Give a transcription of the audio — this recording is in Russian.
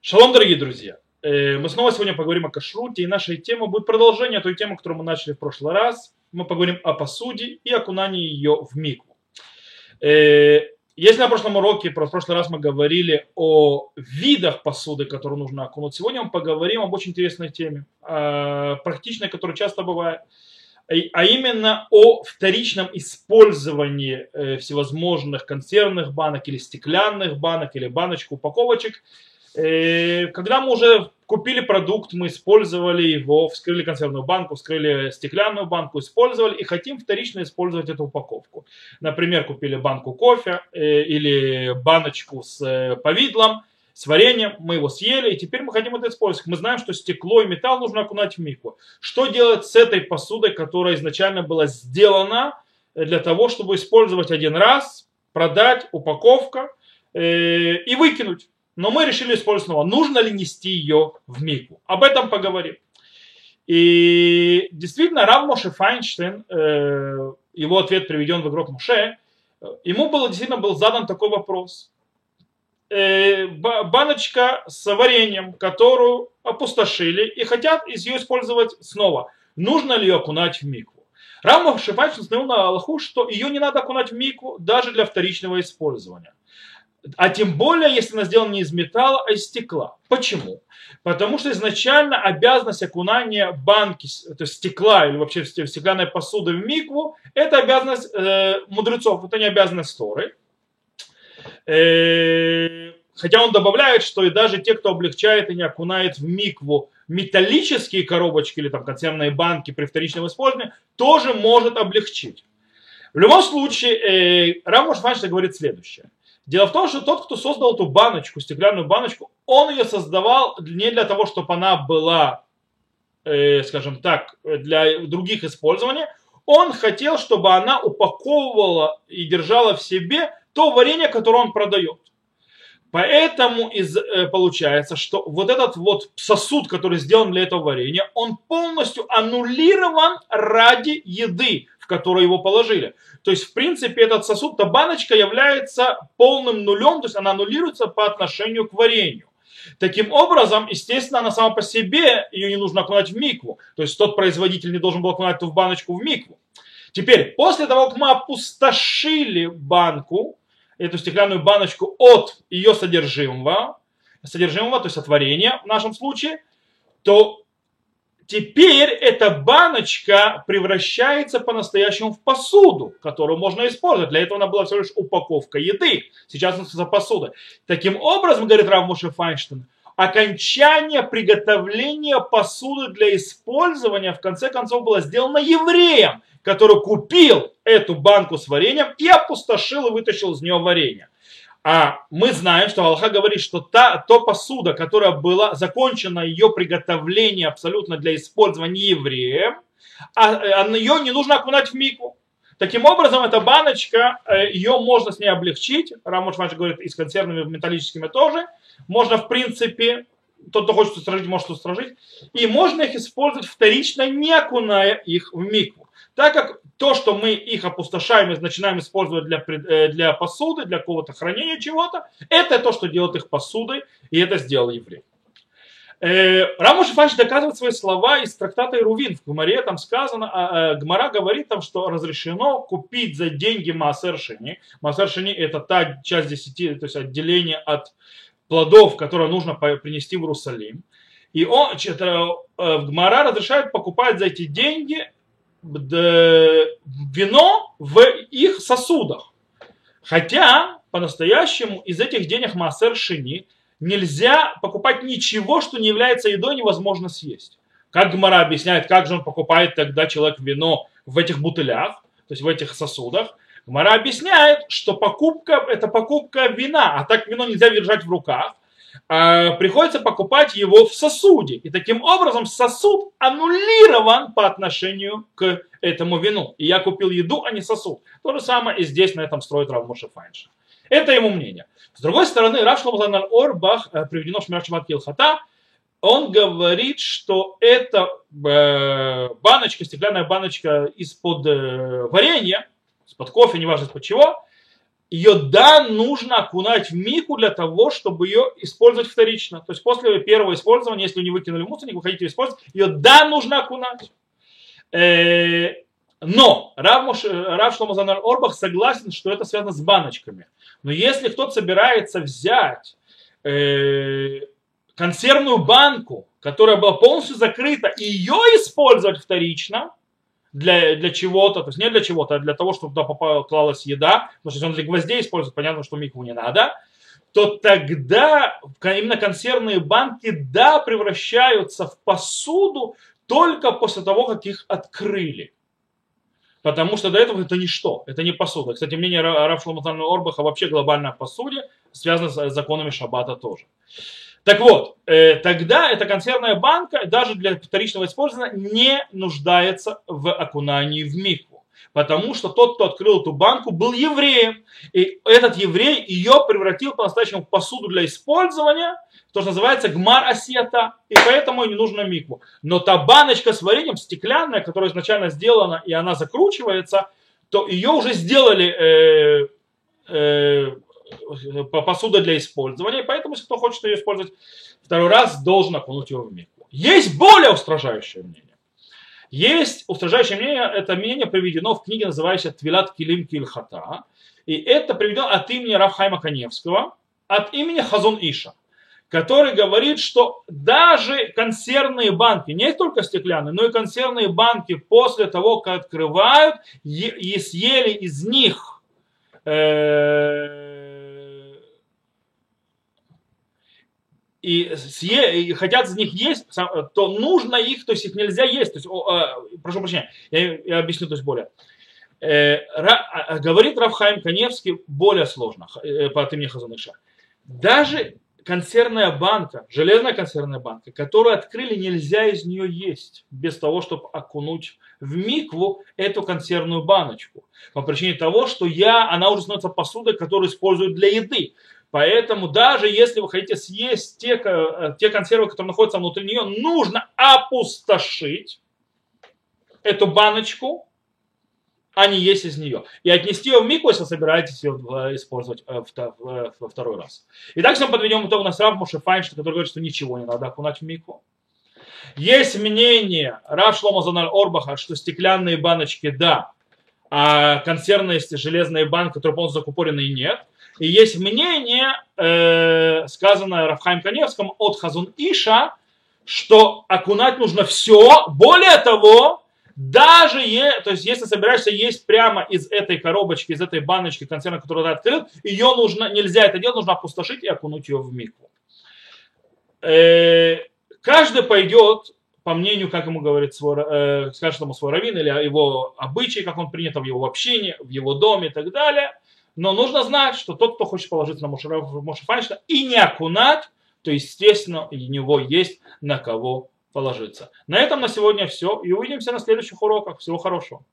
Шалом, дорогие друзья! Э, мы снова сегодня поговорим о кашруте, и наша тема будет продолжение той темы, которую мы начали в прошлый раз. Мы поговорим о посуде и окунании ее в микву. Э, если на прошлом уроке, в прошлый раз мы говорили о видах посуды, которые нужно окунуть, сегодня мы поговорим об очень интересной теме, практичной, которая часто бывает – а именно о вторичном использовании э, всевозможных консервных банок или стеклянных банок или баночек, упаковочек. Э, когда мы уже купили продукт, мы использовали его, вскрыли консервную банку, вскрыли стеклянную банку, использовали и хотим вторично использовать эту упаковку. Например, купили банку кофе э, или баночку с повидлом, с вареньем, мы его съели, и теперь мы хотим это использовать. Мы знаем, что стекло и металл нужно окунать в микву. Что делать с этой посудой, которая изначально была сделана для того, чтобы использовать один раз, продать, упаковка э, и выкинуть. Но мы решили использовать снова. Нужно ли нести ее в микву? Об этом поговорим. И действительно, Рав Моше Файнштейн, э, его ответ приведен в игрок Моше, ему было, действительно был задан такой вопрос. Э, баночка с вареньем, которую опустошили и хотят ее использовать снова. Нужно ли ее окунать в микву? Рамов Шипач установил на Аллаху, что ее не надо окунать в микву даже для вторичного использования. А тем более, если она сделана не из металла, а из стекла. Почему? Потому что изначально обязанность окунания банки, то есть стекла или вообще стеклянной посуды в микву, это обязанность э, мудрецов, это не обязанность Торы. Э, хотя он добавляет, что и даже те, кто облегчает и не окунает в микву металлические коробочки или там консервные банки при вторичном использовании, тоже может облегчить. В любом случае, э, Рамош Фаншта говорит следующее. Дело в том, что тот, кто создал эту баночку, стеклянную баночку, он ее создавал не для того, чтобы она была, э, скажем так, для других использований. Он хотел, чтобы она упаковывала и держала в себе то варенье, которое он продает. Поэтому из, э, получается, что вот этот вот сосуд, который сделан для этого варенья, он полностью аннулирован ради еды, которую его положили. То есть, в принципе, этот сосуд, та баночка является полным нулем, то есть она аннулируется по отношению к варенью. Таким образом, естественно, она сама по себе, ее не нужно окунать в микву. То есть тот производитель не должен был окунать эту баночку в микву. Теперь, после того, как мы опустошили банку, эту стеклянную баночку от ее содержимого, содержимого, то есть от варенья в нашем случае, то теперь эта баночка превращается по-настоящему в посуду, которую можно использовать. Для этого она была всего лишь упаковка еды. Сейчас она за посуда. Таким образом, говорит Рав Моше Файнштейн, окончание приготовления посуды для использования в конце концов было сделано евреем, который купил эту банку с вареньем и опустошил и вытащил из нее варенье. А мы знаем, что Аллаха говорит, что та то посуда, которая была закончена, ее приготовление абсолютно для использования евреем, а, а ее не нужно окунать в мику. Таким образом, эта баночка, э, ее можно с ней облегчить. Рамош Маш говорит, и с консервными металлическими тоже. Можно, в принципе, тот, кто хочет устражить, может устражить. И можно их использовать вторично, не окуная их в микву. Так как то, что мы их опустошаем и начинаем использовать для, э, для посуды, для какого-то хранения чего-то, это то, что делает их посудой, и это сделал еврей. Э, Рамуш Ифанович доказывает свои слова из трактата Ирувин. В Гмаре там сказано, а, а, Гмара говорит там, что разрешено купить за деньги Маасер Шини. Маасер Шини это та часть десяти, то есть отделение от плодов, которые нужно принести в Иерусалим. И он, это, э, Гмара разрешает покупать за эти деньги вино в их сосудах. Хотя, по-настоящему, из этих денег массер шини нельзя покупать ничего, что не является едой, невозможно съесть. Как Гмара объясняет, как же он покупает тогда человек вино в этих бутылях, то есть в этих сосудах. Гмара объясняет, что покупка – это покупка вина, а так вино нельзя держать в руках – а, приходится покупать его в сосуде. И таким образом сосуд аннулирован по отношению к этому вину. И я купил еду, а не сосуд. То же самое и здесь на этом строит Рав Моше Файнша. Это его мнение. С другой стороны, Рав Шломзан Орбах, э, приведено в Килхата, он говорит, что эта э, баночка, стеклянная баночка из-под э, варенья, из-под кофе, неважно из-под чего, ее да, нужно окунать в мику для того, чтобы ее использовать вторично. То есть после первого использования, если не выкинули мусорник, вы хотите использовать, ее да, нужно окунать. Э, но Рав, Рав Шломазанар Орбах согласен, что это связано с баночками. Но если кто-то собирается взять э, консервную банку, которая была полностью закрыта, и ее использовать вторично, для, для чего-то, то есть не для чего-то, а для того, чтобы туда попала, клалась еда, потому что если он для гвоздей использует, понятно, что микву не надо, то тогда именно консервные банки, да, превращаются в посуду только после того, как их открыли. Потому что до этого это ничто, это не посуда. Кстати, мнение Раф Шломатана Орбаха вообще глобально о посуде связано с законами Шаббата тоже. Так вот, э, тогда эта консервная банка даже для вторичного использования не нуждается в окунании в микву. Потому что тот, кто открыл эту банку, был евреем. И этот еврей ее превратил по-настоящему в посуду для использования, то, что называется гмар асета. И поэтому не нужно микву. Но та баночка с вареньем стеклянная, которая изначально сделана, и она закручивается, то ее уже сделали э, э, посуда для использования, поэтому если кто хочет ее использовать второй раз, должен окунуть его в микву. Есть более устражающее мнение. Есть устражающее мнение, это мнение приведено в книге, называющейся Твилат Килим Кильхата, и это приведено от имени Рафхайма Каневского, от имени Хазон Иша, который говорит, что даже консервные банки, не только стеклянные, но и консервные банки после того, как открывают, и съели из них э, и, съе, и хотят из них есть, то нужно их, то есть их нельзя есть. То есть, о, э, прошу прощения, я, я объясню то есть более. Э, ра, а, говорит Равхайм Каневский более сложно э, по имени Хазаныша. Даже консервная банка, железная консервная банка, которую открыли, нельзя из нее есть без того, чтобы окунуть в микву эту консервную баночку. По причине того, что я, она уже становится посудой, которую используют для еды. Поэтому даже если вы хотите съесть те, э, те консервы, которые находятся внутри нее, нужно опустошить эту баночку, а не есть из нее. И отнести ее в мику, если собираетесь ее э, использовать э, во второй раз. Итак, сейчас подведем итог. У нас Рав Моше Файнштейн, который говорит, что ничего не надо окунать в мику. Есть мнение Рав Шлома Орбаха, что стеклянные баночки да, а консервные железные банки, которые полностью закупорены, нет. И есть мнение, э, сказанное Рафхайм Каневском от Хазун Иша, что окунать нужно все. Более того, даже е, то есть, если собираешься есть прямо из этой коробочки, из этой баночки консервной, которую ты открыл, ее нужно, нельзя это делать, нужно опустошить и окунуть ее в мику. Э, каждый пойдет по мнению, как ему говорит свой, э, скажет ему свой раввин, или его обычаи, как он принят в его общине, в его доме и так далее – но нужно знать, что тот, кто хочет положиться на Моше Файнштейна и не окунать, то, естественно, у него есть на кого положиться. На этом на сегодня все. И увидимся на следующих уроках. Всего хорошего.